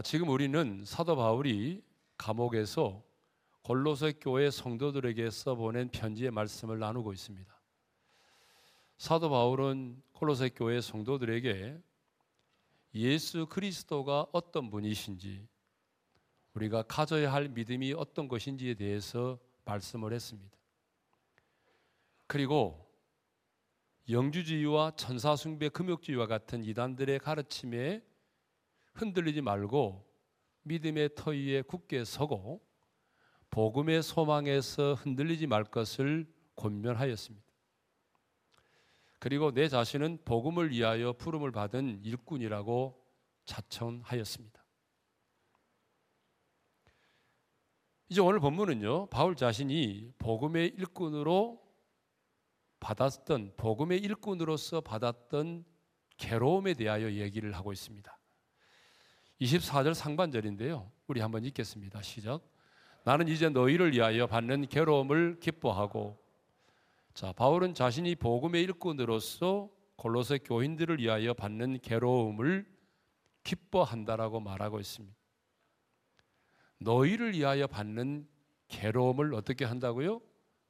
아, 지금 우리는 사도 바울이 감옥에서 골로새 교회 성도들에게 써보낸 편지의 말씀을 나누고 있습니다. 사도 바울은 골로새 교회 성도들에게 예수 그리스도가 어떤 분이신지 우리가 가져야 할 믿음이 어떤 것인지에 대해서 말씀을 했습니다. 그리고 영주주의와 천사숭배 금욕주의와 같은 이단들의 가르침에 흔들리지 말고 믿음의 터 위에 굳게 서고 복음의 소망에서 흔들리지 말 것을 권면하였습니다. 그리고 내 자신은 복음을 위하여 부름을 받은 일꾼이라고 자청하였습니다. 이제 오늘 본문은요, 바울 자신이 복음의 일꾼으로 받았던, 복음의 일꾼으로서 받았던 괴로움에 대하여 얘기를 하고 있습니다. 24절 상반절인데요. 우리 한번 읽겠습니다. 시작. 나는 이제 너희를 위하여 받는 괴로움을 기뻐하고 자, 바울은 자신이 복음의 일꾼으로서 골로새 교인들을 위하여 받는 괴로움을 기뻐한다라고 말하고 있습니다. 너희를 위하여 받는 괴로움을 어떻게 한다고요?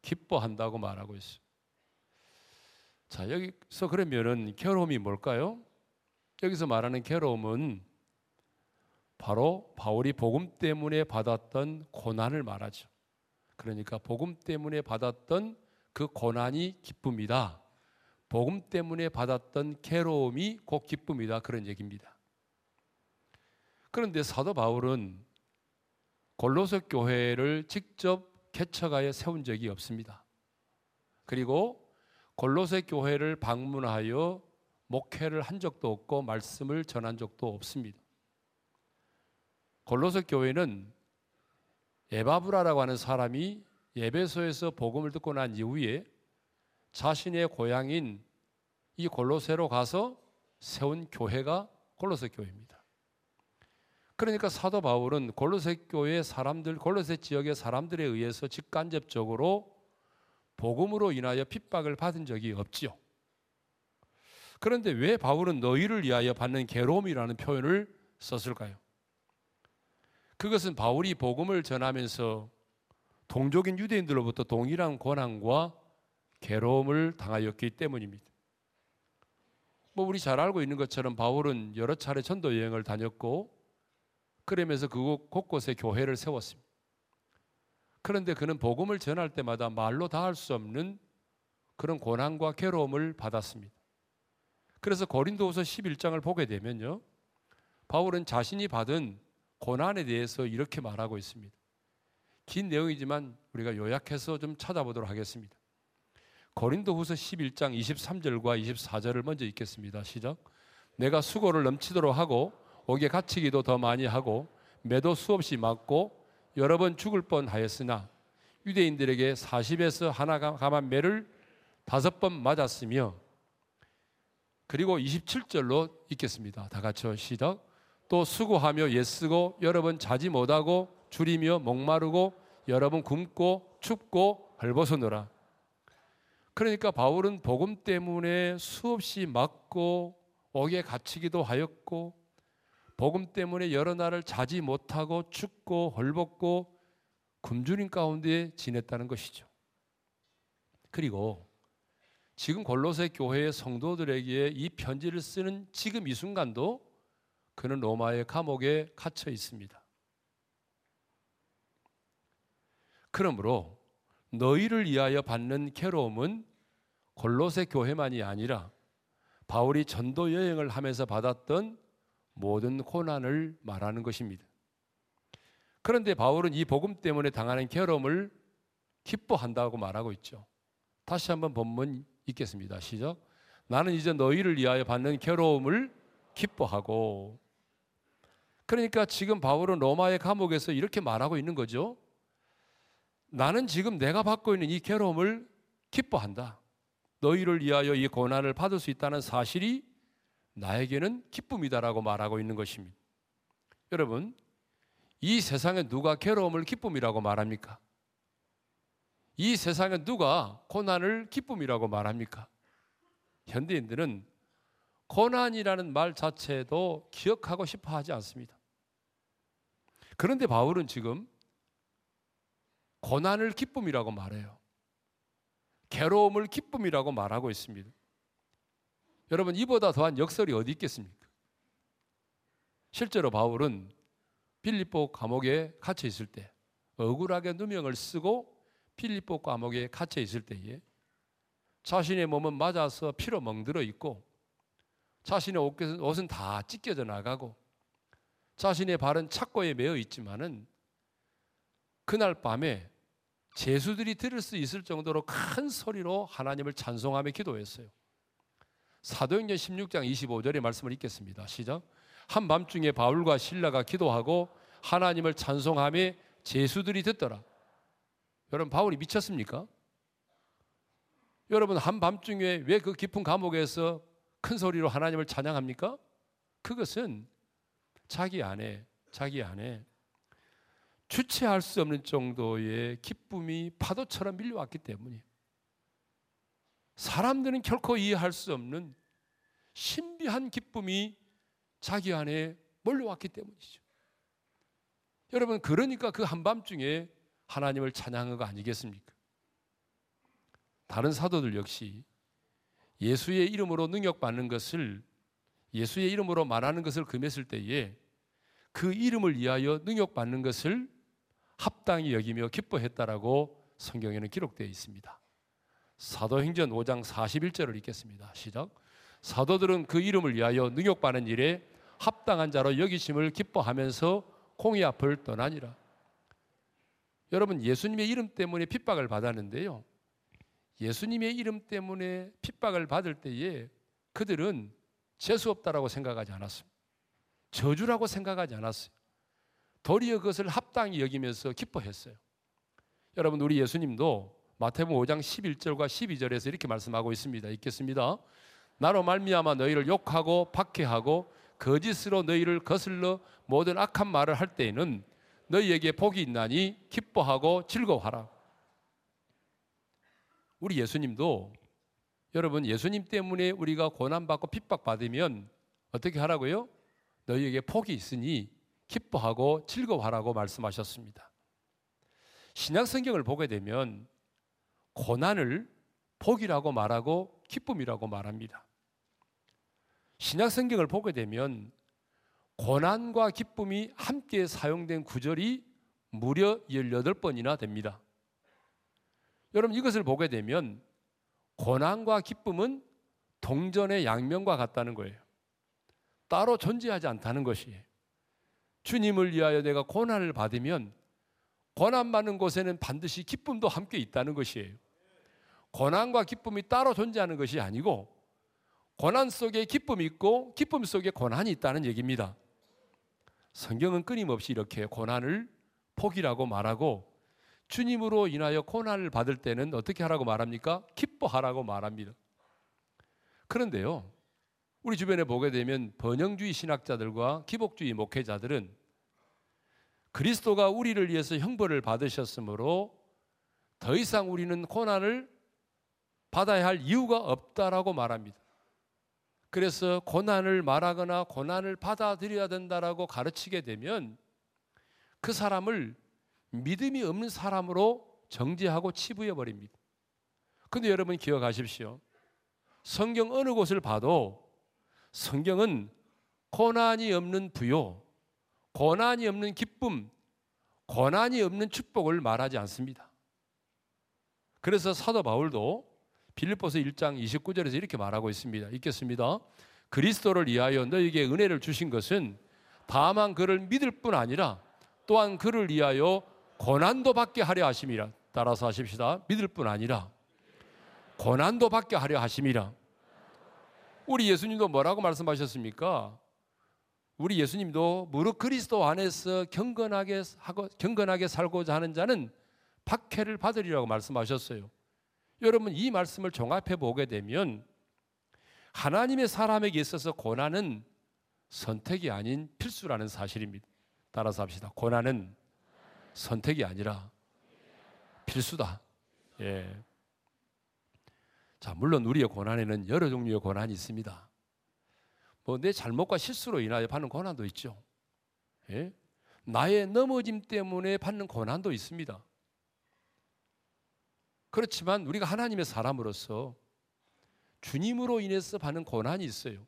기뻐한다고 말하고 있어요. 자, 여기서 그러면은 괴로움이 뭘까요? 여기서 말하는 괴로움은 바로 바울이 복음 때문에 받았던 고난을 말하죠. 그러니까 복음 때문에 받았던 그 고난이 기쁨이다. 복음 때문에 받았던 괴로움이 곧 기쁨이다. 그런 얘기입니다. 그런데 사도 바울은 골로새 교회를 직접 개척하여 세운 적이 없습니다. 그리고 골로새 교회를 방문하여 목회를 한 적도 없고 말씀을 전한 적도 없습니다. 골로새 교회는 에바브라라고 하는 사람이 예배소에서 복음을 듣고 난 이후에 자신의 고향인 이 골로새로 가서 세운 교회가 골로새 교회입니다. 그러니까 사도 바울은 골로새 교회 사람들, 골로새 지역의 사람들에 의해서 직간접적으로 복음으로 인하여 핍박을 받은 적이 없지요. 그런데 왜 바울은 너희를 위하여 받는 괴로움이라는 표현을 썼을까요? 그것은 바울이 복음을 전하면서 동족인 유대인들로부터 동일한 고난과 괴로움을 당하였기 때문입니다. 뭐 우리 잘 알고 있는 것처럼 바울은 여러 차례 전도 여행을 다녔고 그러면서 그곳 곳곳에 교회를 세웠습니다. 그런데 그는 복음을 전할 때마다 말로 다 할 수 없는 그런 고난과 괴로움을 받았습니다. 그래서 고린도후서 11장을 보게 되면요. 바울은 자신이 받은 고난에 대해서 이렇게 말하고 있습니다. 긴 내용이지만 우리가 요약해서 좀 찾아보도록 하겠습니다. 고린도후서 11장 23절과 24절을 먼저 읽겠습니다. 시작. 내가 수고를 넘치도록 하고 옥에 갇히기도 더 많이 하고 매도 수없이 맞고 여러 번 죽을 뻔하였으나 유대인들에게 40에서 하나 감한 매를 다섯 번 맞았으며 그리고 27절로 읽겠습니다. 다 같이 시작. 또 수고하며 애쓰고 여러 번 자지 못하고 줄이며 목마르고 여러 번 굶고 춥고 헐벗어노라. 그러니까 바울은 복음 때문에 수없이 맞고 옥에 갇히기도 하였고 복음 때문에 여러 날을 자지 못하고 춥고 헐벗고 굶주린 가운데 지냈다는 것이죠. 그리고 지금 골로새 교회의 성도들에게 이 편지를 쓰는 지금 이 순간도 그는 로마의 감옥에 갇혀 있습니다. 그러므로 너희를 위하여 받는 괴로움은 골로새 교회만이 아니라 바울이 전도 여행을 하면서 받았던 모든 고난을 말하는 것입니다. 그런데 바울은 이 복음 때문에 당하는 괴로움을 기뻐한다고 말하고 있죠. 다시 한번 본문 읽겠습니다. 시작. 나는 이제 너희를 위하여 받는 괴로움을 기뻐하고 그러니까 지금 바울은 로마의 감옥에서 이렇게 말하고 있는 거죠. 나는 지금 내가 받고 있는 이 괴로움을 기뻐한다. 너희를 위하여 이 고난을 받을 수 있다는 사실이 나에게는 기쁨이다라고 말하고 있는 것입니다. 여러분, 이 세상에 누가 괴로움을 기쁨이라고 말합니까? 이 세상에 누가 고난을 기쁨이라고 말합니까? 현대인들은 고난이라는 말 자체도 기억하고 싶어 하지 않습니다. 그런데 바울은 지금 고난을 기쁨이라고 말해요. 괴로움을 기쁨이라고 말하고 있습니다. 여러분 이보다 더한 역설이 어디 있겠습니까? 실제로 바울은 필리포 감옥에 갇혀 있을 때 억울하게 누명을 쓰고 필리포 감옥에 갇혀 있을 때에 자신의 몸은 맞아서 피로 멍들어 있고 자신의 옷은 다 찢겨져 나가고 자신의 발은 착고에 매어 있지만은 그날 밤에 제수들이 들을 수 있을 정도로 큰 소리로 하나님을 찬송하며 기도했어요. 사도행전 16장 25절의 말씀을 읽겠습니다. 시작. 한밤중에 바울과 신라가 기도하고 하나님을 찬송하며 제수들이 듣더라. 여러분 바울이 미쳤습니까? 여러분 한밤중에 왜 그 깊은 감옥에서 큰 소리로 하나님을 찬양합니까? 그것은 자기 안에 자기 안에 주체할 수 없는 정도의 기쁨이 파도처럼 밀려왔기 때문이에요. 사람들은 결코 이해할 수 없는 신비한 기쁨이 자기 안에 몰려왔기 때문이죠. 여러분, 그러니까 그 한밤중에 하나님을 찬양한 거 아니겠습니까? 다른 사도들 역시 예수의 이름으로 능력받는 것을 예수의 이름으로 말하는 것을 금했을 때에 그 이름을 위하여 능력받는 것을 합당히 여기며 기뻐했다라고 성경에는 기록되어 있습니다. 사도행전 5장 41절을 읽겠습니다. 시작. 사도들은 그 이름을 위하여 능욕받는 일에 합당한 자로 여기심을 기뻐하면서 공의 앞을 떠나니라. 여러분 예수님의 이름 때문에 핍박을 받았는데요. 예수님의 이름 때문에 핍박을 받을 때에 그들은 재수 없다라고 생각하지 않았습니다. 저주라고 생각하지 않았어요. 도리어 그것을 합당히 여기면서 기뻐했어요. 여러분 우리 예수님도 마태복음 5장 11절과 12절에서 이렇게 말씀하고 있습니다. 읽겠습니다. 나로 말미암아 너희를 욕하고 박해하고 거짓으로 너희를 거슬러 모든 악한 말을 할 때에는 너희에게 복이 있나니 기뻐하고 즐거워하라. 우리 예수님도 여러분 예수님 때문에 우리가 고난받고 핍박받으면 어떻게 하라고요? 너희에게 복이 있으니 기뻐하고 즐거워하라고 말씀하셨습니다. 신약 성경을 보게 되면 고난을 복이라고 말하고 기쁨이라고 말합니다. 신약 성경을 보게 되면 고난과 기쁨이 함께 사용된 구절이 무려 18번이나 됩니다. 여러분 이것을 보게 되면 고난과 기쁨은 동전의 양면과 같다는 거예요. 따로 존재하지 않다는 것이에요. 주님을 위하여 내가 고난을 받으면 고난 받는 곳에는 반드시 기쁨도 함께 있다는 것이에요. 고난과 기쁨이 따로 존재하는 것이 아니고 고난 속에 기쁨이 있고 기쁨 속에 고난이 있다는 얘기입니다. 성경은 끊임없이 이렇게 고난을 복이라고 말하고 주님으로 인하여 고난을 받을 때는 어떻게 하라고 말합니까? 기뻐하라고 말합니다. 그런데요, 우리 주변에 보게 되면 번영주의 신학자들과 기복주의 목회자들은 그리스도가 우리를 위해서 형벌을 받으셨으므로 더 이상 우리는 고난을 받아야 할 이유가 없다라고 말합니다. 그래서 고난을 말하거나 고난을 받아들여야 된다라고 가르치게 되면 그 사람을 믿음이 없는 사람으로 정죄하고 치부해 버립니다. 근데 여러분 기억하십시오. 성경 어느 곳을 봐도 성경은 고난이 없는 부요, 고난이 없는 기쁨, 고난이 없는 축복을 말하지 않습니다. 그래서 사도 바울도 빌립보서 1장 29절에서 이렇게 말하고 있습니다. 읽겠습니다. 그리스도를 위하여 너에게 은혜를 주신 것은 다만 그를 믿을 뿐 아니라 또한 그를 위하여 고난도 받게 하려 하심이라. 따라서 하십시다. 믿을 뿐 아니라 고난도 받게 하려 하심이라. 우리 예수님도 뭐라고 말씀하셨습니까? 우리 예수님도 무릇 그리스도 안에서 경건하게 하고 경건하게 살고자 하는 자는 박해를 받으리라고 말씀하셨어요. 여러분 이 말씀을 종합해 보게 되면 하나님의 사람에게 있어서 고난은 선택이 아닌 필수라는 사실입니다. 따라서 합시다. 고난은 선택이 아니라 필수다. 예. 자, 물론 우리의 고난에는 여러 종류의 고난이 있습니다. 뭐 내 잘못과 실수로 인하여 받는 고난도 있죠. 예? 나의 넘어짐 때문에 받는 고난도 있습니다. 그렇지만 우리가 하나님의 사람으로서 주님으로 인해서 받는 고난이 있어요.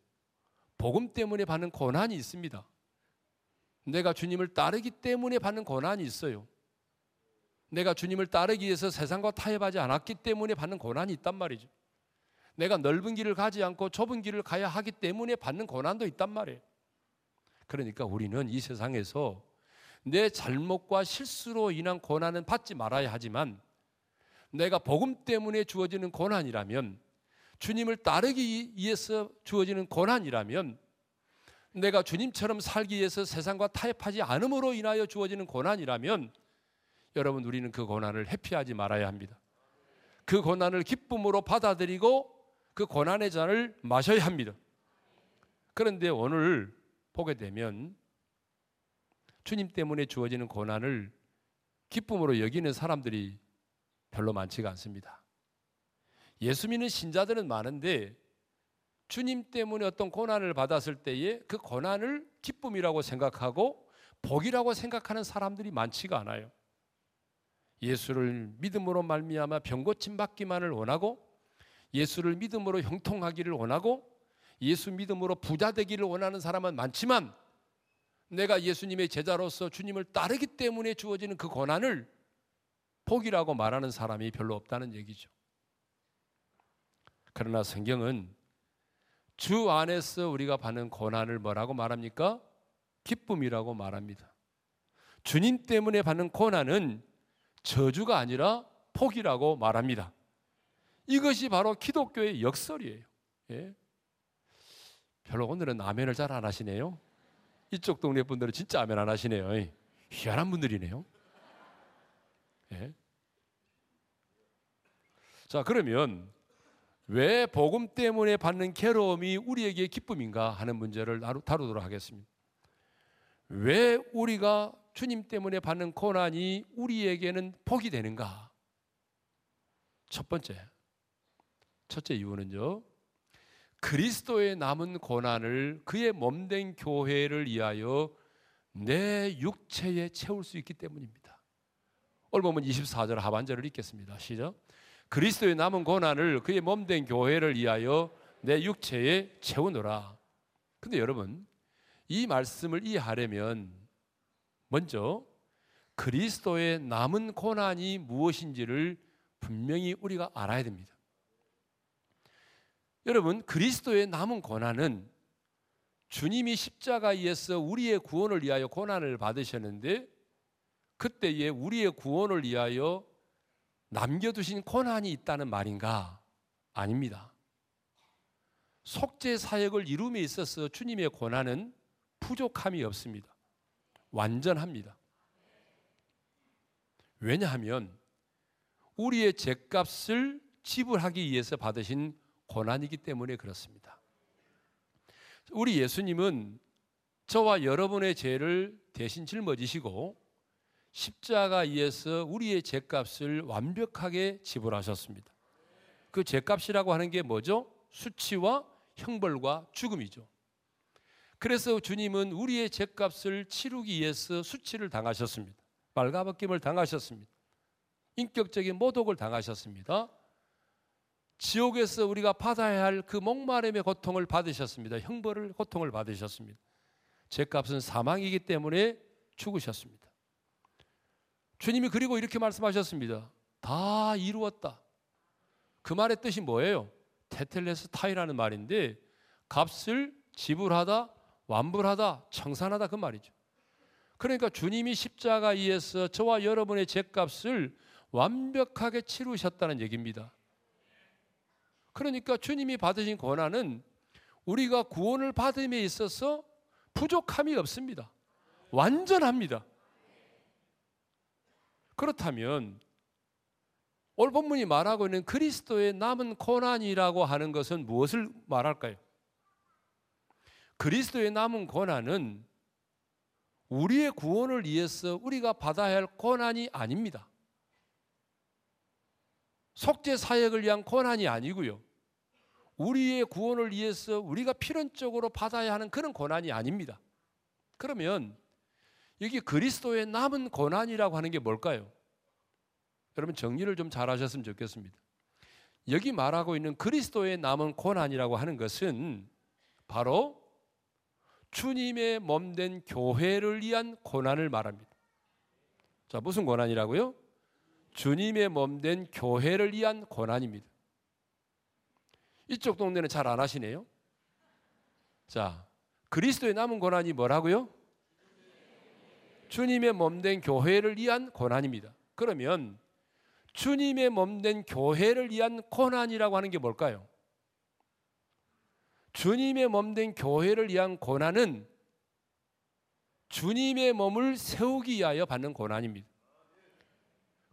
복음 때문에 받는 고난이 있습니다. 내가 주님을 따르기 때문에 받는 고난이 있어요. 내가 주님을 따르기 위해서 세상과 타협하지 않았기 때문에 받는 고난이 있단 말이죠. 내가 넓은 길을 가지 않고 좁은 길을 가야 하기 때문에 받는 고난도 있단 말이에요. 그러니까 우리는 이 세상에서 내 잘못과 실수로 인한 고난은 받지 말아야 하지만 내가 복음 때문에 주어지는 고난이라면 주님을 따르기 위해서 주어지는 고난이라면 내가 주님처럼 살기 위해서 세상과 타협하지 않음으로 인하여 주어지는 고난이라면 여러분 우리는 그 고난을 회피하지 말아야 합니다. 그 고난을 기쁨으로 받아들이고 그 고난의 잔을 마셔야 합니다. 그런데 오늘 보게 되면 주님 때문에 주어지는 고난을 기쁨으로 여기는 사람들이 별로 많지가 않습니다. 예수 믿는 신자들은 많은데 주님 때문에 어떤 고난을 받았을 때에 그 고난을 기쁨이라고 생각하고 복이라고 생각하는 사람들이 많지가 않아요. 예수를 믿음으로 말미암아 병고침 받기만을 원하고 예수를 믿음으로 형통하기를 원하고 예수 믿음으로 부자 되기를 원하는 사람은 많지만 내가 예수님의 제자로서 주님을 따르기 때문에 주어지는 그 고난을 복이라고 말하는 사람이 별로 없다는 얘기죠. 그러나 성경은 주 안에서 우리가 받는 고난을 뭐라고 말합니까? 기쁨이라고 말합니다. 주님 때문에 받는 고난은 저주가 아니라 복이라고 말합니다. 이것이 바로 기독교의 역설이에요. 예? 별로 오늘은 아멘을 잘 안 하시네요. 이쪽 동네 분들은 진짜 아멘 안 하시네요. 희한한 분들이네요. 예? 자, 그러면 왜 복음 때문에 받는 괴로움이 우리에게 기쁨인가 하는 문제를 다루도록 하겠습니다. 왜 우리가 주님 때문에 받는 고난이 우리에게는 복이 되는가? 첫 번째, 첫째 이유는요. 그리스도의 남은 고난을 그의 몸된 교회를 위하여 내 육체에 채울 수 있기 때문입니다. 오늘 보면 24절 하반절을 읽겠습니다. 시작. 그리스도의 남은 고난을 그의 몸된 교회를 위하여 내 육체에 채우노라. 근데 여러분, 이 말씀을 이해하려면 먼저 그리스도의 남은 고난이 무엇인지를 분명히 우리가 알아야 됩니다. 여러분, 그리스도의 남은 고난은 주님이 십자가에서 우리의 구원을 위하여 고난을 받으셨는데 그때에 우리의 구원을 위하여 남겨두신 고난이 있다는 말인가? 아닙니다. 속죄 사역을 이룸에 있어서 주님의 고난은 부족함이 없습니다. 완전합니다. 왜냐하면 우리의 죄값을 지불하기 위해서 받으신 고난이기 때문에 그렇습니다. 우리 예수님은 저와 여러분의 죄를 대신 짊어지시고 십자가에서 우리의 죄값을 완벽하게 지불하셨습니다. 그 죄값이라고 하는 게 뭐죠? 수치와 형벌과 죽음이죠. 그래서 주님은 우리의 죄값을 치르기 위해서 수치를 당하셨습니다. 말가벗김을 당하셨습니다. 인격적인 모독을 당하셨습니다. 지옥에서 우리가 받아야 할 그 목마름의 고통을 받으셨습니다. 형벌을 고통을 받으셨습니다. 죄값은 사망이기 때문에 죽으셨습니다. 주님이 그리고 이렇게 말씀하셨습니다. 다 이루었다. 그 말의 뜻이 뭐예요? 테텔레스 타이라는 말인데 값을 지불하다, 완불하다, 청산하다 그 말이죠. 그러니까 주님이 십자가에서 저와 여러분의 죄값을 완벽하게 치르셨다는 얘기입니다. 그러니까 주님이 받으신 고난은 우리가 구원을 받음에 있어서 부족함이 없습니다. 완전합니다. 그렇다면 올 본문이 말하고 있는 그리스도의 남은 고난이라고 하는 것은 무엇을 말할까요? 그리스도의 남은 고난은 우리의 구원을 위해서 우리가 받아야 할 고난이 아닙니다. 속죄 사역을 위한 고난이 아니고요. 우리의 구원을 위해서 우리가 필연적으로 받아야 하는 그런 고난이 아닙니다. 그러면 여기 그리스도의 남은 고난이라고 하는 게 뭘까요? 여러분 정리를 좀 잘하셨으면 좋겠습니다. 여기 말하고 있는 그리스도의 남은 고난이라고 하는 것은 바로 주님의 몸된 교회를 위한 고난을 말합니다. 자, 무슨 고난이라고요? 주님의 몸된 교회를 위한 고난입니다. 이쪽 동네는 잘 안 하시네요. 자, 그리스도의 남은 고난이 뭐라고요? 주님의 몸된 교회를 위한 고난입니다. 그러면 주님의 몸된 교회를 위한 고난이라고 하는 게 뭘까요? 주님의 몸된 교회를 위한 고난은 주님의 몸을 세우기 위하여 받는 고난입니다.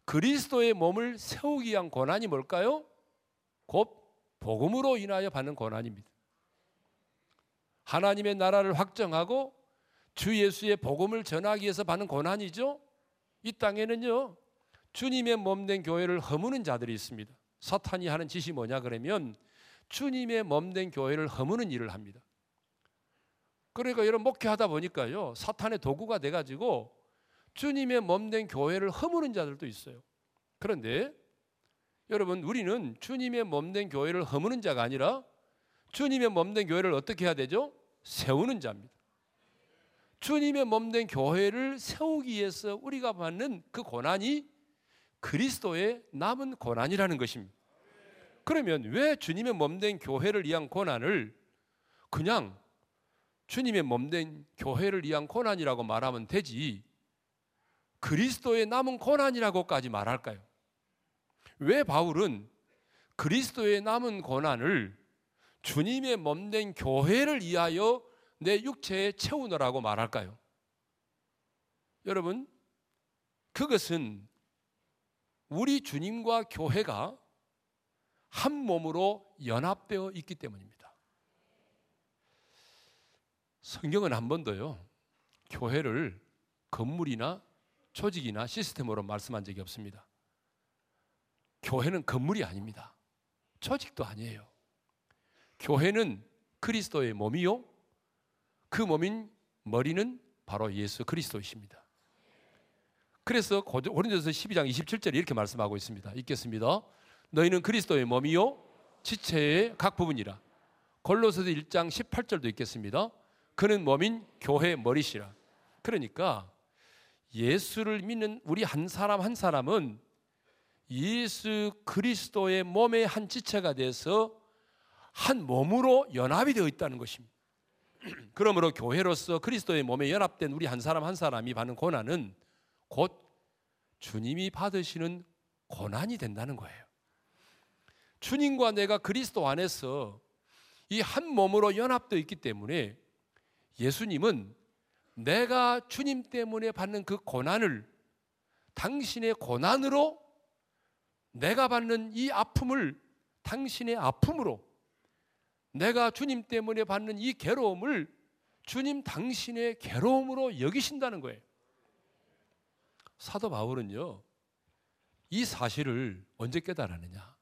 그리스도의 몸을 세우기 위한 고난이 뭘까요? 곧 복음으로 인하여 받는 고난입니다. 하나님의 나라를 확정하고 주 예수의 복음을 전하기 위해서 받는 고난이죠. 이 땅에는요. 주님의 몸된 교회를 허무는 자들이 있습니다. 사탄이 하는 짓이 뭐냐 그러면 주님의 몸된 교회를 허무는 일을 합니다. 그러니까 여러분 목회하다 보니까요. 사탄의 도구가 돼 가지고 주님의 몸된 교회를 허무는 자들도 있어요. 그런데 여러분 우리는 주님의 몸된 교회를 허무는 자가 아니라 주님의 몸된 교회를 어떻게 해야 되죠? 세우는 자입니다. 주님의 몸된 교회를 세우기 위해서 우리가 받는 그 고난이 그리스도의 남은 고난이라는 것입니다. 그러면 왜 주님의 몸된 교회를 위한 고난을 그냥 주님의 몸된 교회를 위한 고난이라고 말하면 되지 그리스도의 남은 고난이라고까지 말할까요? 왜 바울은 그리스도의 남은 고난을 주님의 몸된 교회를 위하여 내 육체에 채우느라고 말할까요? 여러분, 그것은 우리 주님과 교회가 한 몸으로 연합되어 있기 때문입니다. 성경은 한 번도요, 교회를 건물이나 조직이나 시스템으로 말씀한 적이 없습니다. 교회는 건물이 아닙니다. 조직도 아니에요. 교회는 그리스도의 몸이요. 그 몸인 머리는 바로 예수 그리스도이십니다. 그래서 고린도서 12장 27절에 이렇게 말씀하고 있습니다. 읽겠습니다. 너희는 그리스도의 몸이요 지체의 각 부분이라. 골로새서 1장 18절도 읽겠습니다. 그는 몸인 교회 머리시라. 그러니까 예수를 믿는 우리 한 사람 한 사람은 예수 그리스도의 몸의 한 지체가 돼서 한 몸으로 연합이 되어 있다는 것입니다. 그러므로 교회로서 그리스도의 몸에 연합된 우리 한 사람 한 사람이 받는 고난은 곧 주님이 받으시는 고난이 된다는 거예요. 주님과 내가 그리스도 안에서 이 한 몸으로 연합되어 있기 때문에 예수님은 내가 주님 때문에 받는 그 고난을 당신의 고난으로 내가 받는 이 아픔을 당신의 아픔으로 내가 주님 때문에 받는 이 괴로움을 주님 당신의 괴로움으로 여기신다는 거예요. 사도 바울은요, 이 사실을 언제 깨달았느냐?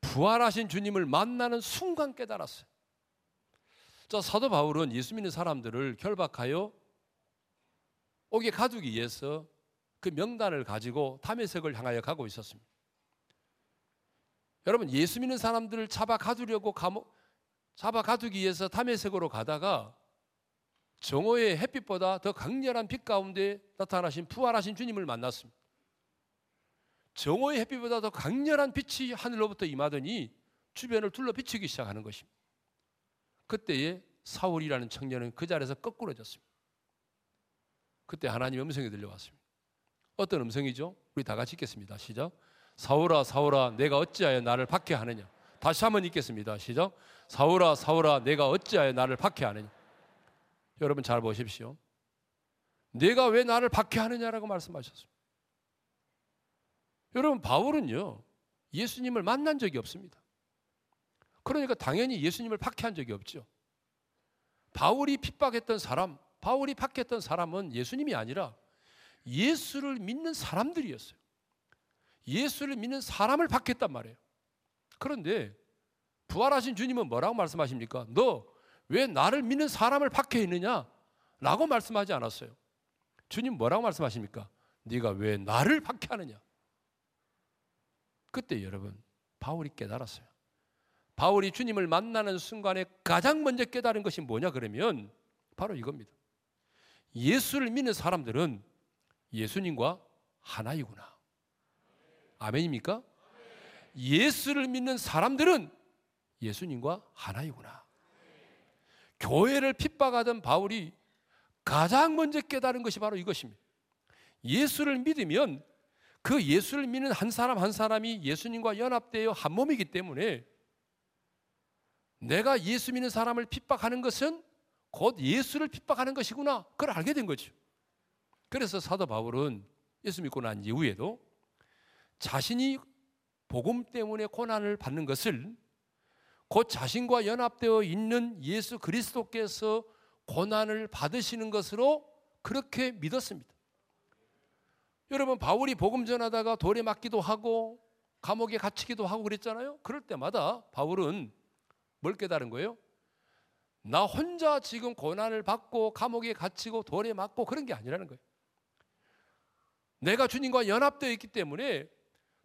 부활하신 주님을 만나는 순간 깨달았어요. 자, 사도 바울은 예수 믿는 사람들을 결박하여 옥에 가두기 위해서 그 명단을 가지고 담에색을 향하여 가고 있었습니다. 여러분, 예수 믿는 사람들을 잡아 가두려고 감옥, 잡아 가두기 위해서 담에색으로 가다가 정오의 햇빛보다 더 강렬한 빛 가운데 나타나신 부활하신 주님을 만났습니다. 정오의 햇빛보다 더 강렬한 빛이 하늘로부터 임하더니 주변을 둘러 비추기 시작하는 것입니다. 그때에 사울이라는 청년은 그 자리에서 거꾸러졌습니다. 그때 하나님의 음성이 들려왔습니다. 어떤 음성이죠? 우리 다 같이 읽겠습니다. 시작. 사울아 사울아 내가 어찌하여 나를 박해하느냐. 다시 한번 읽겠습니다. 시작. 사울아 사울아 내가 어찌하여 나를 박해하느냐. 여러분 잘 보십시오. 내가 왜 나를 박해하느냐라고 말씀하셨습니다. 여러분 바울은요. 예수님을 만난 적이 없습니다. 그러니까 당연히 예수님을 박해한 적이 없죠. 바울이 핍박했던 사람, 바울이 박했던 사람은 예수님이 아니라 예수를 믿는 사람들이었어요. 예수를 믿는 사람을 박했단 말이에요. 그런데 부활하신 주님은 뭐라고 말씀하십니까? 너 왜 나를 믿는 사람을 박해했느냐? 라고 말씀하지 않았어요. 주님 뭐라고 말씀하십니까? 네가 왜 나를 박해하느냐? 그때 여러분 바울이 깨달았어요. 바울이 주님을 만나는 순간에 가장 먼저 깨달은 것이 뭐냐 그러면 바로 이겁니다. 예수를 믿는 사람들은 예수님과 하나이구나. 아멘입니까? 예수를 믿는 사람들은 예수님과 하나이구나. 교회를 핍박하던 바울이 가장 먼저 깨달은 것이 바로 이것입니다. 예수를 믿으면 그 예수를 믿는 한 사람 한 사람이 예수님과 연합되어 한 몸이기 때문에 내가 예수 믿는 사람을 핍박하는 것은 곧 예수를 핍박하는 것이구나. 그걸 알게 된 거죠. 그래서 사도 바울은 예수 믿고 난 이후에도 자신이 복음 때문에 고난을 받는 것을 곧 자신과 연합되어 있는 예수 그리스도께서 고난을 받으시는 것으로 그렇게 믿었습니다. 여러분 바울이 복음 전하다가 돌에 맞기도 하고 감옥에 갇히기도 하고 그랬잖아요. 그럴 때마다 바울은 뭘 깨달은 거예요? 나 혼자 지금 고난을 받고 감옥에 갇히고 돌에 맞고 그런 게 아니라는 거예요. 내가 주님과 연합되어 있기 때문에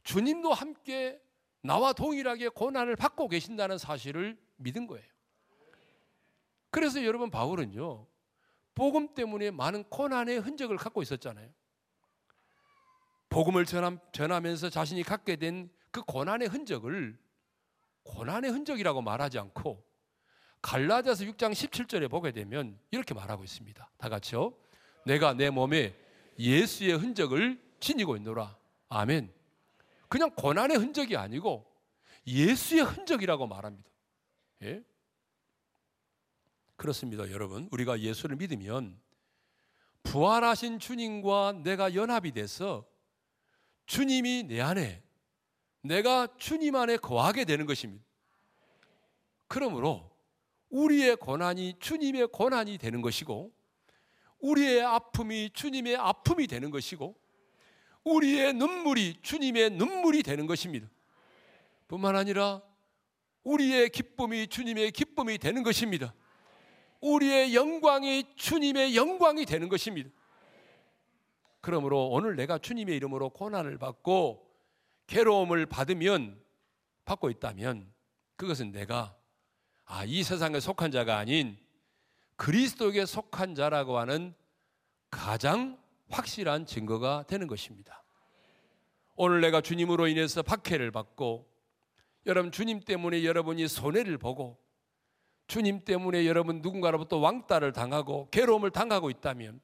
주님도 함께 나와 동일하게 고난을 받고 계신다는 사실을 믿은 거예요. 그래서 여러분 바울은요. 복음 때문에 많은 고난의 흔적을 갖고 있었잖아요. 복음을 전하면서 자신이 갖게 된 그 고난의 흔적을 고난의 흔적이라고 말하지 않고 갈라디아서 6장 17절에 보게 되면 이렇게 말하고 있습니다. 다 같이요. 내가 내 몸에 예수의 흔적을 지니고 있노라. 아멘. 그냥 고난의 흔적이 아니고 예수의 흔적이라고 말합니다. 예? 그렇습니다, 여러분. 우리가 예수를 믿으면 부활하신 주님과 내가 연합이 돼서 주님이 내 안에 내가 주님 안에 거하게 되는 것입니다. 그러므로 우리의 고난이 주님의 고난이 되는 것이고 우리의 아픔이 주님의 아픔이 되는 것이고 우리의 눈물이 주님의 눈물이 되는 것입니다. 뿐만 아니라 우리의 기쁨이 주님의 기쁨이 되는 것입니다. 우리의 영광이 주님의 영광이 되는 것입니다. 그러므로 오늘 내가 주님의 이름으로 고난을 받고 괴로움을 받으면 받고 있다면 그것은 내가 아, 이 세상에 속한 자가 아닌 그리스도에게 속한 자라고 하는 가장 확실한 증거가 되는 것입니다. 오늘 내가 주님으로 인해서 박해를 받고 여러분 주님 때문에 여러분이 손해를 보고 주님 때문에 여러분 누군가로부터 왕따를 당하고 괴로움을 당하고 있다면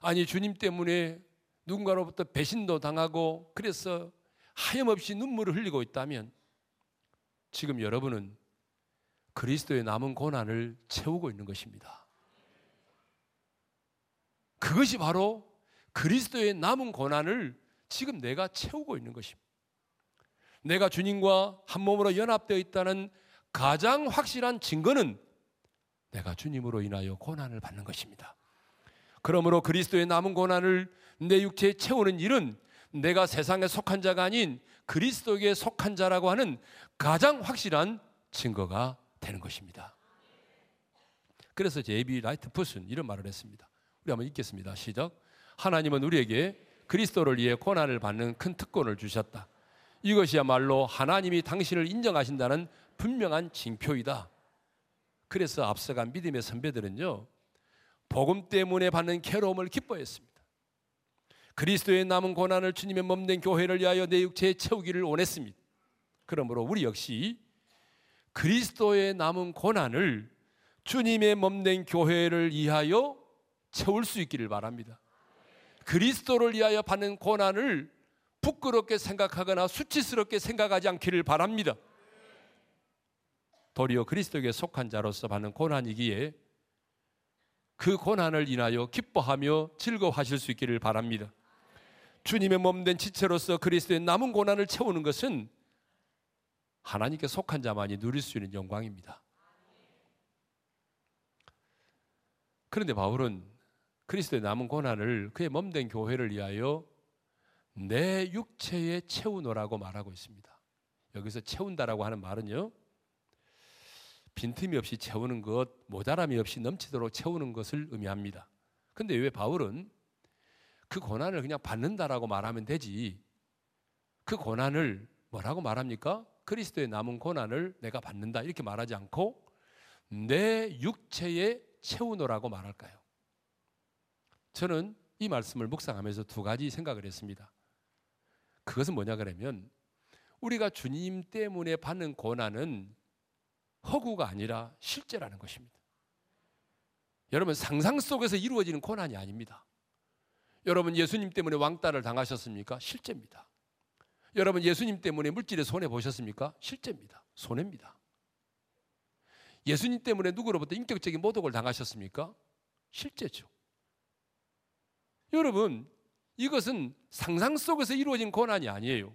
아니 주님 때문에 누군가로부터 배신도 당하고 그래서 하염없이 눈물을 흘리고 있다면 지금 여러분은 그리스도의 남은 고난을 채우고 있는 것입니다. 그것이 바로 그리스도의 남은 고난을 지금 내가 채우고 있는 것입니다. 내가 주님과 한 몸으로 연합되어 있다는 가장 확실한 증거는 내가 주님으로 인하여 고난을 받는 것입니다. 그러므로 그리스도의 남은 고난을 내 육체에 채우는 일은 내가 세상에 속한 자가 아닌 그리스도에게 속한 자라고 하는 가장 확실한 증거가 되는 것입니다. 그래서 J.B. Lightfoot은 이런 말을 했습니다. 우리 한번 읽겠습니다. 시작. 하나님은 우리에게 그리스도를 위해 고난을 받는 큰 특권을 주셨다. 이것이야말로 하나님이 당신을 인정하신다는 분명한 징표이다. 그래서 앞서간 믿음의 선배들은요, 복음 때문에 받는 괴로움을 기뻐했습니다. 그리스도의 남은 고난을 주님의 몸된 교회를 위하여 내 육체에 채우기를 원했습니다. 그러므로 우리 역시 그리스도의 남은 고난을 주님의 몸된 교회를 위하여 채울 수 있기를 바랍니다. 그리스도를 위하여 받는 고난을 부끄럽게 생각하거나 수치스럽게 생각하지 않기를 바랍니다. 도리어 그리스도에게 속한 자로서 받는 고난이기에 그 고난을 인하여 기뻐하며 즐거워하실 수 있기를 바랍니다. 주님의 몸된 지체로서 그리스도의 남은 고난을 채우는 것은 하나님께 속한 자만이 누릴 수 있는 영광입니다. 그런데 바울은 그리스도의 남은 고난을 그의 몸된 교회를 위하여 내 육체에 채우노라고 말하고 있습니다. 여기서 채운다라고 하는 말은요. 빈틈이 없이 채우는 것, 모자람이 없이 넘치도록 채우는 것을 의미합니다. 근데 왜 바울은 그 고난을 그냥 받는다라고 말하면 되지. 그 고난을 뭐라고 말합니까? 그리스도의 남은 고난을 내가 받는다 이렇게 말하지 않고 내 육체에 채우노라고 말할까요? 저는 이 말씀을 묵상하면서 두 가지 생각을 했습니다. 그것은 뭐냐 그러면 우리가 주님 때문에 받는 고난은 허구가 아니라 실제라는 것입니다. 여러분 상상 속에서 이루어지는 고난이 아닙니다. 여러분 예수님 때문에 왕따를 당하셨습니까? 실제입니다. 여러분 예수님 때문에 물질에 손해 보셨습니까? 실제입니다. 손해입니다. 예수님 때문에 누구로부터 인격적인 모독을 당하셨습니까? 실제죠. 여러분 이것은 상상 속에서 이루어진 고난이 아니에요.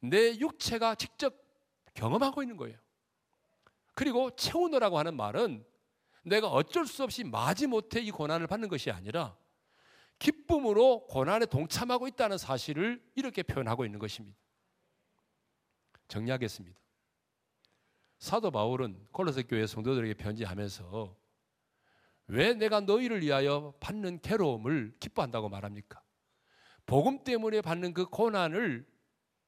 내 육체가 직접 경험하고 있는 거예요. 그리고 채우노라고 하는 말은 내가 어쩔 수 없이 마지 못해 이 고난을 받는 것이 아니라 기쁨으로 고난에 동참하고 있다는 사실을 이렇게 표현하고 있는 것입니다. 정리하겠습니다. 사도 바울은 콜로새 교회 성도들에게 편지하면서 왜 내가 너희를 위하여 받는 괴로움을 기뻐한다고 말합니까? 복음 때문에 받는 그 고난을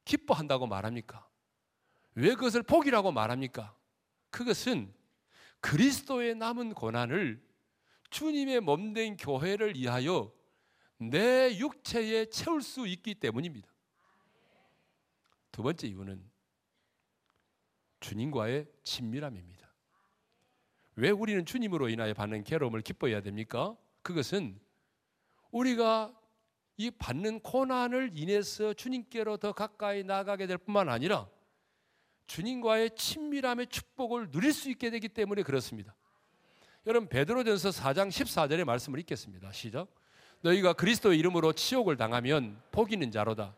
기뻐한다고 말합니까? 왜 그것을 복이라고 말합니까? 그것은 그리스도의 남은 고난을 주님의 몸된 교회를 위하여 내 육체에 채울 수 있기 때문입니다. 두 번째 이유는 주님과의 친밀함입니다. 왜 우리는 주님으로 인하여 받는 괴로움을 기뻐해야 됩니까? 그것은 우리가 이 받는 고난을 인해서 주님께로 더 가까이 나가게 될 뿐만 아니라 주님과의 친밀함의 축복을 누릴 수 있게 되기 때문에 그렇습니다. 여러분 베드로전서 4장 14절의 말씀을 읽겠습니다. 시작. 너희가 그리스도의 이름으로 치욕을 당하면 복 있는 자로다.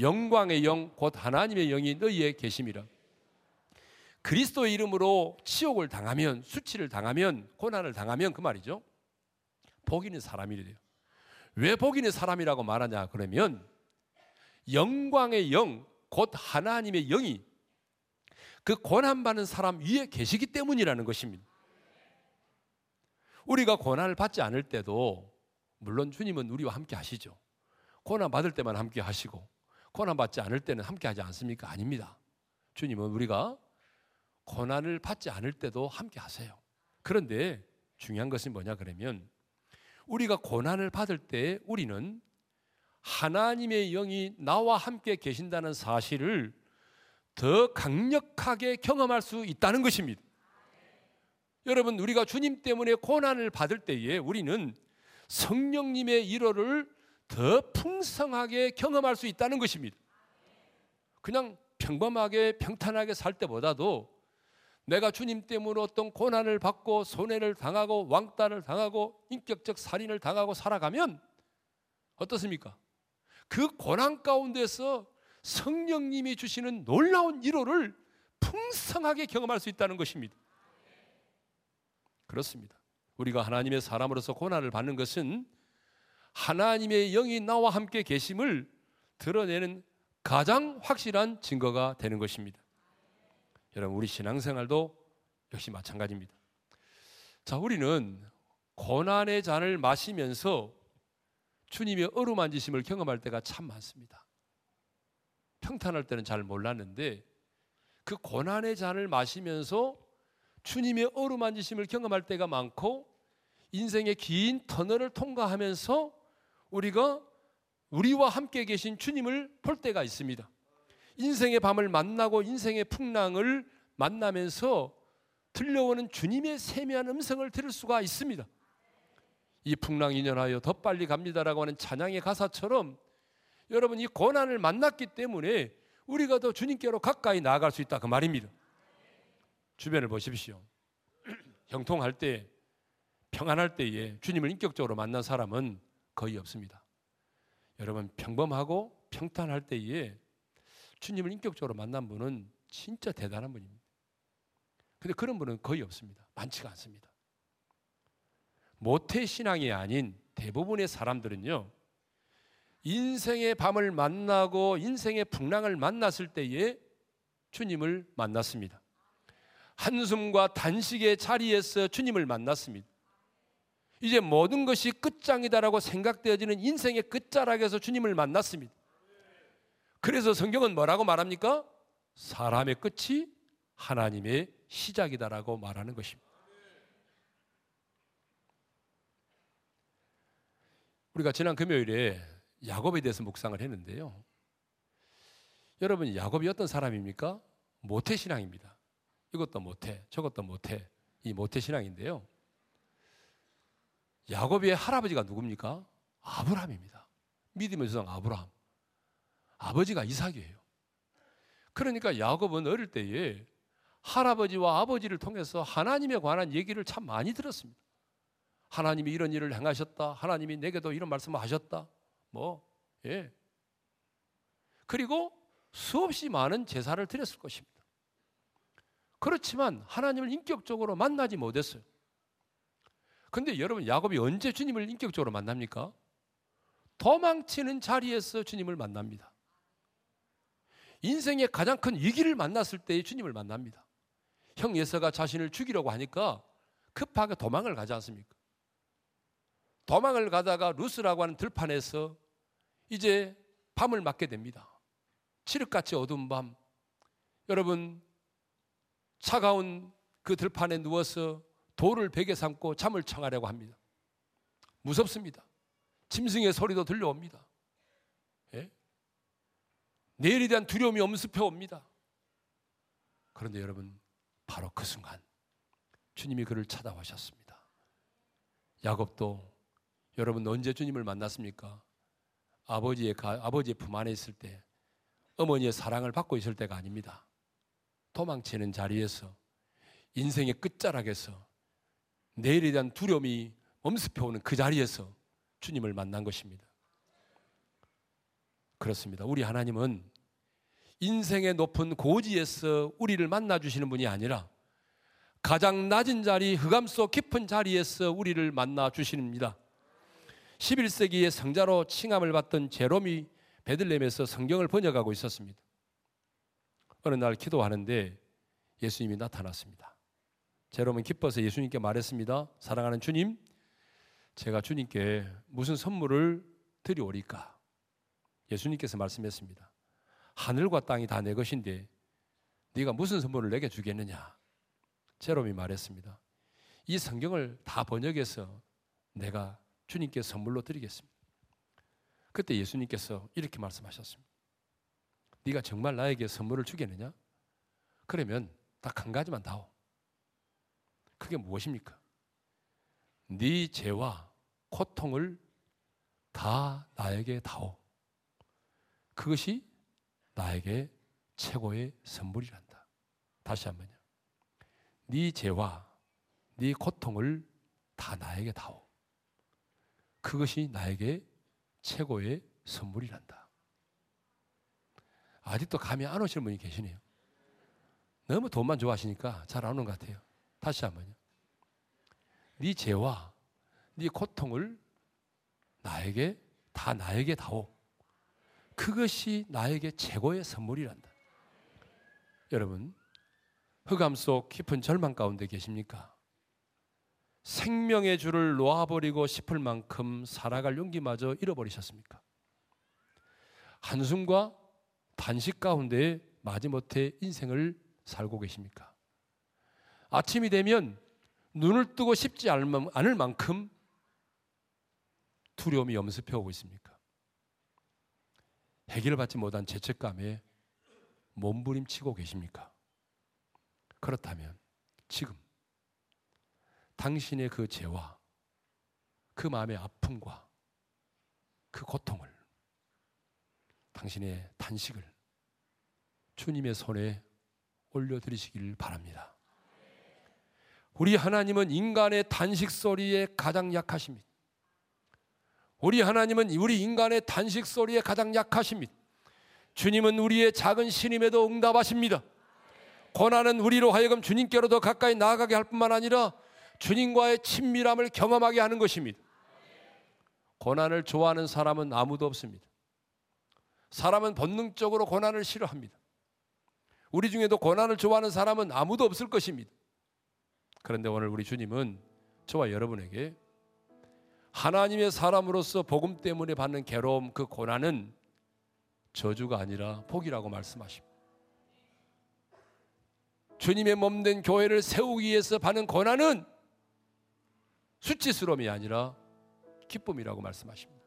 영광의 영 곧 하나님의 영이 너희에 계심이라. 그리스도의 이름으로 치욕을 당하면 수치를 당하면 고난을 당하면 그 말이죠. 복 있는 사람이래요. 왜복 있는 사람이라고 말하냐 그러면 영광의 영 곧 하나님의 영이 그 고난 받는 사람 위에 계시기 때문이라는 것입니다. 우리가 고난을 받지 않을 때도 물론 주님은 우리와 함께 하시죠. 고난 받을 때만 함께 하시고 고난 받지 않을 때는 함께 하지 않습니까? 아닙니다. 주님은 우리가 고난을 받지 않을 때도 함께 하세요. 그런데 중요한 것은 뭐냐 그러면 우리가 고난을 받을 때 우리는 하나님의 영이 나와 함께 계신다는 사실을 더 강력하게 경험할 수 있다는 것입니다. 여러분, 우리가 주님 때문에 고난을 받을 때에 우리는 성령님의 일호를 더 풍성하게 경험할 수 있다는 것입니다. 그냥 평범하게 평탄하게 살 때보다도 내가 주님 때문에 어떤 고난을 받고 손해를 당하고 왕따를 당하고 인격적 살인을 당하고 살아가면 어떻습니까? 그 고난 가운데서 성령님이 주시는 놀라운 위로를 풍성하게 경험할 수 있다는 것입니다. 그렇습니다. 우리가 하나님의 사람으로서 고난을 받는 것은 하나님의 영이 나와 함께 계심을 드러내는 가장 확실한 증거가 되는 것입니다. 여러분, 우리 신앙생활도 역시 마찬가지입니다. 자, 우리는 고난의 잔을 마시면서 주님의 어루만지심을 경험할 때가 참 많습니다. 평탄할 때는 잘 몰랐는데 그 고난의 잔을 마시면서 주님의 어루만지심을 경험할 때가 많고 인생의 긴 터널을 통과하면서 우리가 우리와 함께 계신 주님을 볼 때가 있습니다. 인생의 밤을 만나고 인생의 풍랑을 만나면서 들려오는 주님의 세미한 음성을 들을 수가 있습니다. 이 풍랑 인연하여 더 빨리 갑니다라고 하는 찬양의 가사처럼 여러분 이 고난을 만났기 때문에 우리가 더 주님께로 가까이 나아갈 수 있다 그 말입니다. 주변을 보십시오. 형통할 때 평안할 때에 주님을 인격적으로 만난 사람은 거의 없습니다. 여러분 평범하고 평탄할 때에 주님을 인격적으로 만난 분은 진짜 대단한 분입니다. 근데 그런 분은 거의 없습니다. 많지가 않습니다. 모태 신앙이 아닌 대부분의 사람들은요. 인생의 밤을 만나고 인생의 풍랑을 만났을 때에 주님을 만났습니다. 한숨과 단식의 자리에서 주님을 만났습니다. 이제 모든 것이 끝장이다라고 생각되어지는 인생의 끝자락에서 주님을 만났습니다. 그래서 성경은 뭐라고 말합니까? 사람의 끝이 하나님의 시작이다라고 말하는 것입니다. 우리가 지난 금요일에 야곱에 대해서 묵상을 했는데요. 여러분, 야곱이 어떤 사람입니까? 모태 신앙입니다. 이것도 모태, 저것도 모태, 이 모태 신앙인데요. 야곱의 할아버지가 누굽니까? 아브라함입니다. 믿음의 조상 아브라함. 아버지가 이삭이에요. 그러니까 야곱은 어릴 때에 할아버지와 아버지를 통해서 하나님에 관한 얘기를 참 많이 들었습니다. 하나님이 이런 일을 행하셨다. 하나님이 내게도 이런 말씀을 하셨다. 뭐, 예. 그리고 수없이 많은 제사를 드렸을 것입니다. 그렇지만 하나님을 인격적으로 만나지 못했어요. 근데 여러분, 야곱이 언제 주님을 인격적으로 만납니까? 도망치는 자리에서 주님을 만납니다. 인생의 가장 큰 위기를 만났을 때 주님을 만납니다. 형 예서가 자신을 죽이려고 하니까 급하게 도망을 가지 않습니까? 도망을 가다가 루스라고 하는 들판에서 이제 밤을 맞게 됩니다. 칠흑같이 어두운 밤. 여러분, 차가운 그 들판에 누워서 돌을 베개 삼고 잠을 청하려고 합니다. 무섭습니다. 짐승의 소리도 들려옵니다. 예? 내일에 대한 두려움이 엄습해 옵니다. 그런데 여러분, 바로 그 순간 주님이 그를 찾아오셨습니다. 야곱도 여러분 언제 주님을 만났습니까? 아버지의 아버지의 품 안에 있을 때 어머니의 사랑을 받고 있을 때가 아닙니다. 도망치는 자리에서 인생의 끝자락에서 내일에 대한 두려움이 엄습해 오는 그 자리에서 주님을 만난 것입니다. 그렇습니다. 우리 하나님은 인생의 높은 고지에서 우리를 만나 주시는 분이 아니라 가장 낮은 자리, 흑암 속 깊은 자리에서 우리를 만나 주십니다. 11세기의 성자로 칭함을 받던 제롬이 베들렘에서 성경을 번역하고 있었습니다. 어느 날 기도하는데 예수님이 나타났습니다. 제롬은 기뻐서 예수님께 말했습니다. 사랑하는 주님, 제가 주님께 무슨 선물을 드리오리까? 예수님께서 말씀했습니다. 하늘과 땅이 다 내 것인데 네가 무슨 선물을 내게 주겠느냐? 제롬이 말했습니다. 이 성경을 다 번역해서 내가 주님께 선물로 드리겠습니다. 그때 예수님께서 이렇게 말씀하셨습니다. 네가 정말 나에게 선물을 주겠느냐? 그러면 딱 한 가지만 다오. 그게 무엇입니까? 네 죄와 고통을 다 나에게 다오. 그것이 나에게 최고의 선물이란다. 다시 한번요. 네 죄와 네 고통을 다 나에게 다오. 그것이 나에게 최고의 선물이란다. 아직도 감이 안 오시는 분이 계시네요. 너무 돈만 좋아하시니까 잘 안 오는 것 같아요. 다시 한번요. 네 죄와 네 고통을 나에게 다 나에게 다오. 그것이 나에게 최고의 선물이란다. 여러분, 흑암 속 깊은 절망 가운데 계십니까? 생명의 줄을 놓아버리고 싶을 만큼 살아갈 용기마저 잃어버리셨습니까? 한숨과 단식 가운데 마지못해 인생을 살고 계십니까? 아침이 되면 눈을 뜨고 싶지 않을 만큼 두려움이 염습해 오고 있습니까? 해결받지 못한 죄책감에 몸부림치고 계십니까? 그렇다면 지금 당신의 그 죄와 그 마음의 아픔과 그 고통을 당신의 단식을 주님의 손에 올려드리시길 바랍니다. 우리 하나님은 인간의 단식 소리에 가장 약하십니다. 우리 하나님은 우리 인간의 단식 소리에 가장 약하십니다. 주님은 우리의 작은 신임에도 응답하십니다. 고난은 우리로 하여금 주님께로 더 가까이 나아가게 할 뿐만 아니라 주님과의 친밀함을 경험하게 하는 것입니다. 고난을 좋아하는 사람은 아무도 없습니다. 사람은 본능적으로 고난을 싫어합니다. 우리 중에도 고난을 좋아하는 사람은 아무도 없을 것입니다. 그런데 오늘 우리 주님은 저와 여러분에게 하나님의 사람으로서 복음 때문에 받는 괴로움 그 고난은 저주가 아니라 복이라고 말씀하십니다. 주님의 몸된 교회를 세우기 위해서 받는 고난은 수치스러움이 아니라 기쁨이라고 말씀하십니다.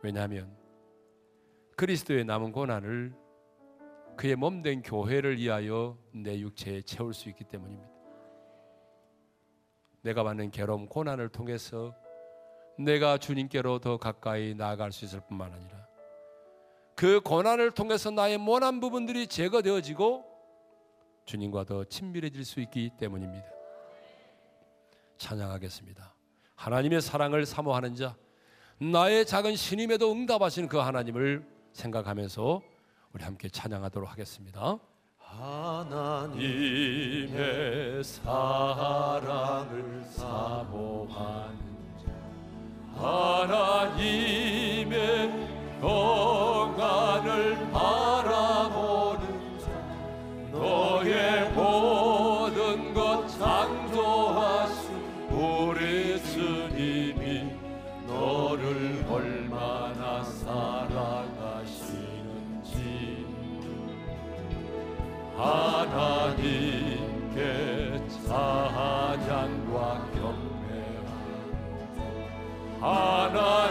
왜냐하면 그리스도의 남은 고난을 그의 몸된 교회를 위하여 내 육체에 채울 수 있기 때문입니다. 내가 받는 괴로움, 고난을 통해서 내가 주님께로 더 가까이 나아갈 수 있을 뿐만 아니라 그 고난을 통해서 나의 모난 부분들이 제거되어지고 주님과 더 친밀해질 수 있기 때문입니다. 찬양하겠습니다. 하나님의 사랑을 사모하는 자, 나의 작은 신임에도 응답하시는 그 하나님을 생각하면서 우리 함께 찬양하도록 하겠습니다. 하나님의 사랑을 사모하는 자 하나님의 평안을 바라보는 자 너의 모 하나님께 찬양과 경배하는 하나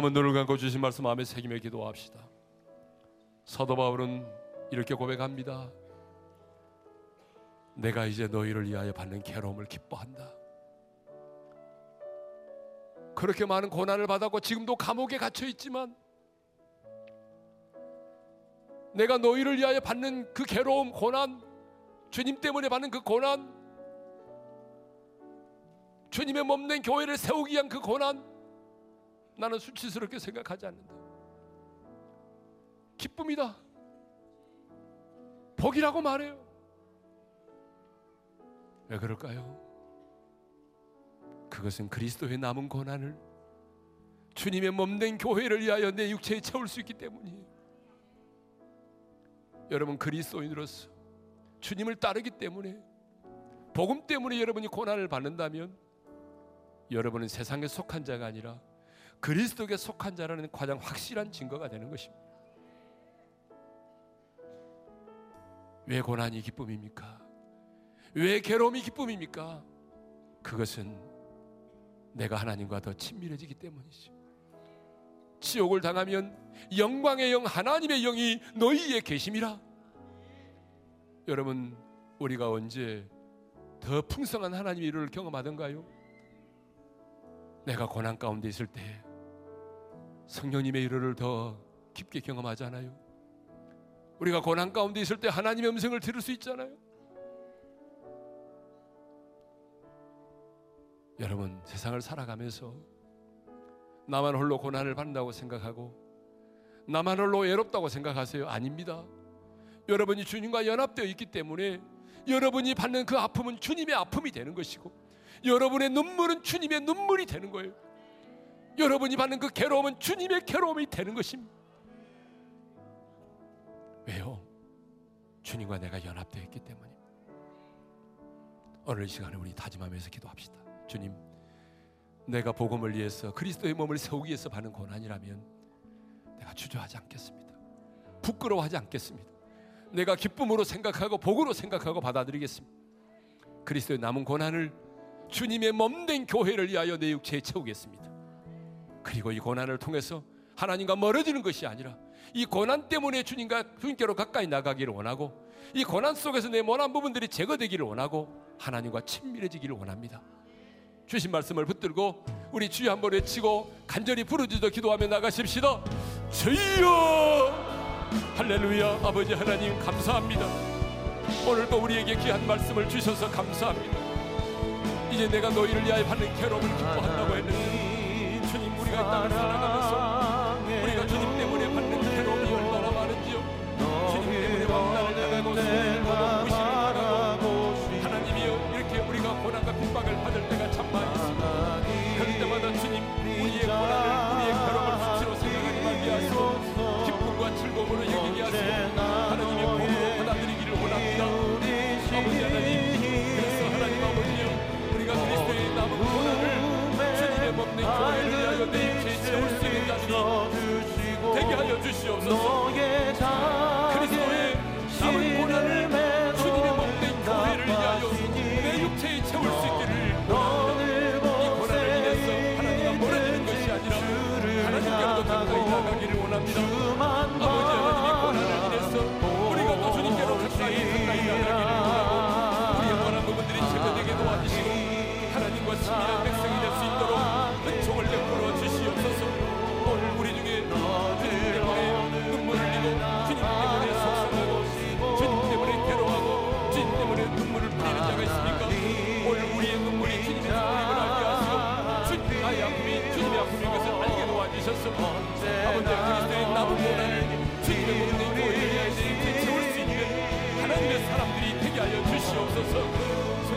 한번 눈을 감고 주신 말씀 마음에 새기며 기도합시다. 사도 바울은 이렇게 고백합니다. 내가 이제 너희를 위하여 받는 괴로움을 기뻐한다. 그렇게 많은 고난을 받았고 지금도 감옥에 갇혀 있지만 내가 너희를 위하여 받는 그 괴로움, 고난, 주님 때문에 받는 그 고난, 주님의 몸된 교회를 세우기 위한 그 고난, 나는 수치스럽게 생각하지 않는다. 기쁨이다. 복이라고 말해요. 왜 그럴까요? 그것은 그리스도의 남은 고난을 주님의 몸된 교회를 위하여 내 육체에 채울 수 있기 때문이에요. 여러분 그리스도인으로서 주님을 따르기 때문에 복음 때문에 여러분이 고난을 받는다면 여러분은 세상에 속한 자가 아니라 그리스도께 속한 자라는 가장 확실한 증거가 되는 것입니다. 왜 고난이 기쁨입니까? 왜 괴로움이 기쁨입니까? 그것은 내가 하나님과 더 친밀해지기 때문이죠. 지옥을 당하면 영광의 영 하나님의 영이 너희에 계심이라. 여러분 우리가 언제 더 풍성한 하나님의 일을 경험하던가요? 내가 고난 가운데 있을 때 성령님의 일을 더 깊게 경험하잖아요. 우리가 고난 가운데 있을 때 하나님의 음성을 들을 수 있잖아요. 여러분 세상을 살아가면서 나만 홀로 고난을 받는다고 생각하고 나만 홀로 외롭다고 생각하세요? 아닙니다. 여러분이 주님과 연합되어 있기 때문에 여러분이 받는 그 아픔은 주님의 아픔이 되는 것이고 여러분의 눈물은 주님의 눈물이 되는 거예요. 여러분이 받는 그 괴로움은 주님의 괴로움이 되는 것입니다. 왜요? 주님과 내가 연합되어 있기 때문입니다. 오늘 시간에 우리 다짐하면서 기도합시다. 주님, 내가 복음을 위해서 그리스도의 몸을 세우기 위해서 받는 고난이라면 내가 주저하지 않겠습니다. 부끄러워하지 않겠습니다. 내가 기쁨으로 생각하고 복으로 생각하고 받아들이겠습니다. 그리스도의 남은 고난을 주님의 몸된 교회를 위하여 내 육체에 채우겠습니다. 그리고 이 고난을 통해서 하나님과 멀어지는 것이 아니라 이 고난 때문에 주님과 주님께로 가까이 나가기를 원하고 이 고난 속에서 내 모난 부분들이 제거되기를 원하고 하나님과 친밀해지기를 원합니다. 주신 말씀을 붙들고 우리 주여 한번 외치고 간절히 부르짖어 기도하며 나가십시다. 주여 할렐루야 아버지 하나님 감사합니다. 오늘도 우리에게 귀한 말씀을 주셔서 감사합니다. 이제 내가 너희를 위하여 받는 괴로움을 기뻐한다고 했는데 주 하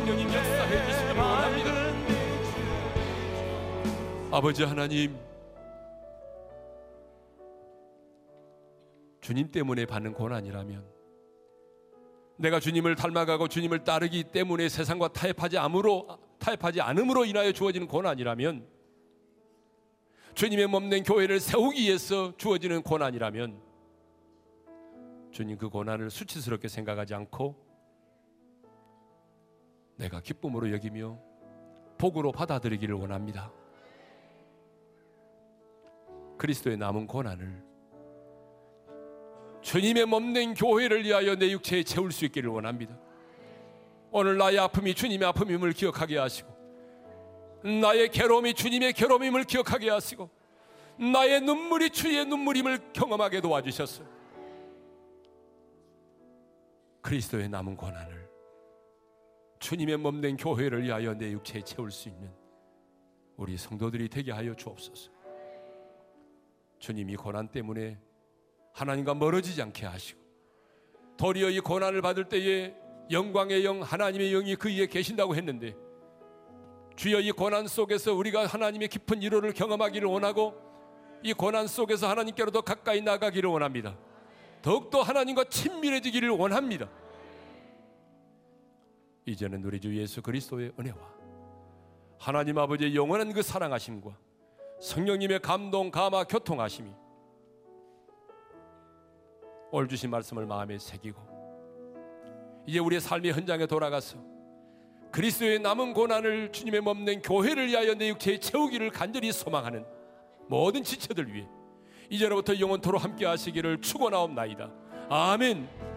성령님 역사해 주시기를 원합니다. 아버지 하나님 주님 때문에 받는 고난이라면 내가 주님을 닮아가고 주님을 따르기 때문에 세상과 타협하지 않으로 타협하지 않음으로 인하여 주어지는 고난이라면 주님의 몸된 교회를 세우기 위해서 주어지는 고난이라면 주님 그 고난을 수치스럽게 생각하지 않고 내가 기쁨으로 여기며 복으로 받아들이기를 원합니다. 그리스도의 남은 고난을 주님의 몸된 교회를 위하여 내 육체에 채울 수 있기를 원합니다. 오늘 나의 아픔이 주님의 아픔임을 기억하게 하시고 나의 괴로움이 주님의 괴로움임을 기억하게 하시고 나의 눈물이 주의 눈물임을 경험하게 도와주셨어요. 그리스도의 남은 고난을 주님의 몸된 교회를 위하여 내 육체에 채울 수 있는 우리 성도들이 되게 하여 주옵소서. 주님이 고난 때문에 하나님과 멀어지지 않게 하시고 도리어 이 고난을 받을 때에 영광의 영 하나님의 영이 그 위에 계신다고 했는데 주여 이 고난 속에서 우리가 하나님의 깊은 위로를 경험하기를 원하고 이 고난 속에서 하나님께로 더 가까이 나가기를 원합니다. 더욱더 하나님과 친밀해지기를 원합니다. 이제는 우리 주 예수 그리스도의 은혜와 하나님 아버지의 영원한 그 사랑하심과 성령님의 감동, 감화, 교통하심이 올 주신 말씀을 마음에 새기고 이제 우리의 삶의 현장에 돌아가서 그리스도의 남은 고난을 주님의 몸낸 교회를 위하여 내 육체에 채우기를 간절히 소망하는 모든 지체들 위해 이제로부터 영원토로 함께 하시기를 축원하옵나이다. 아멘.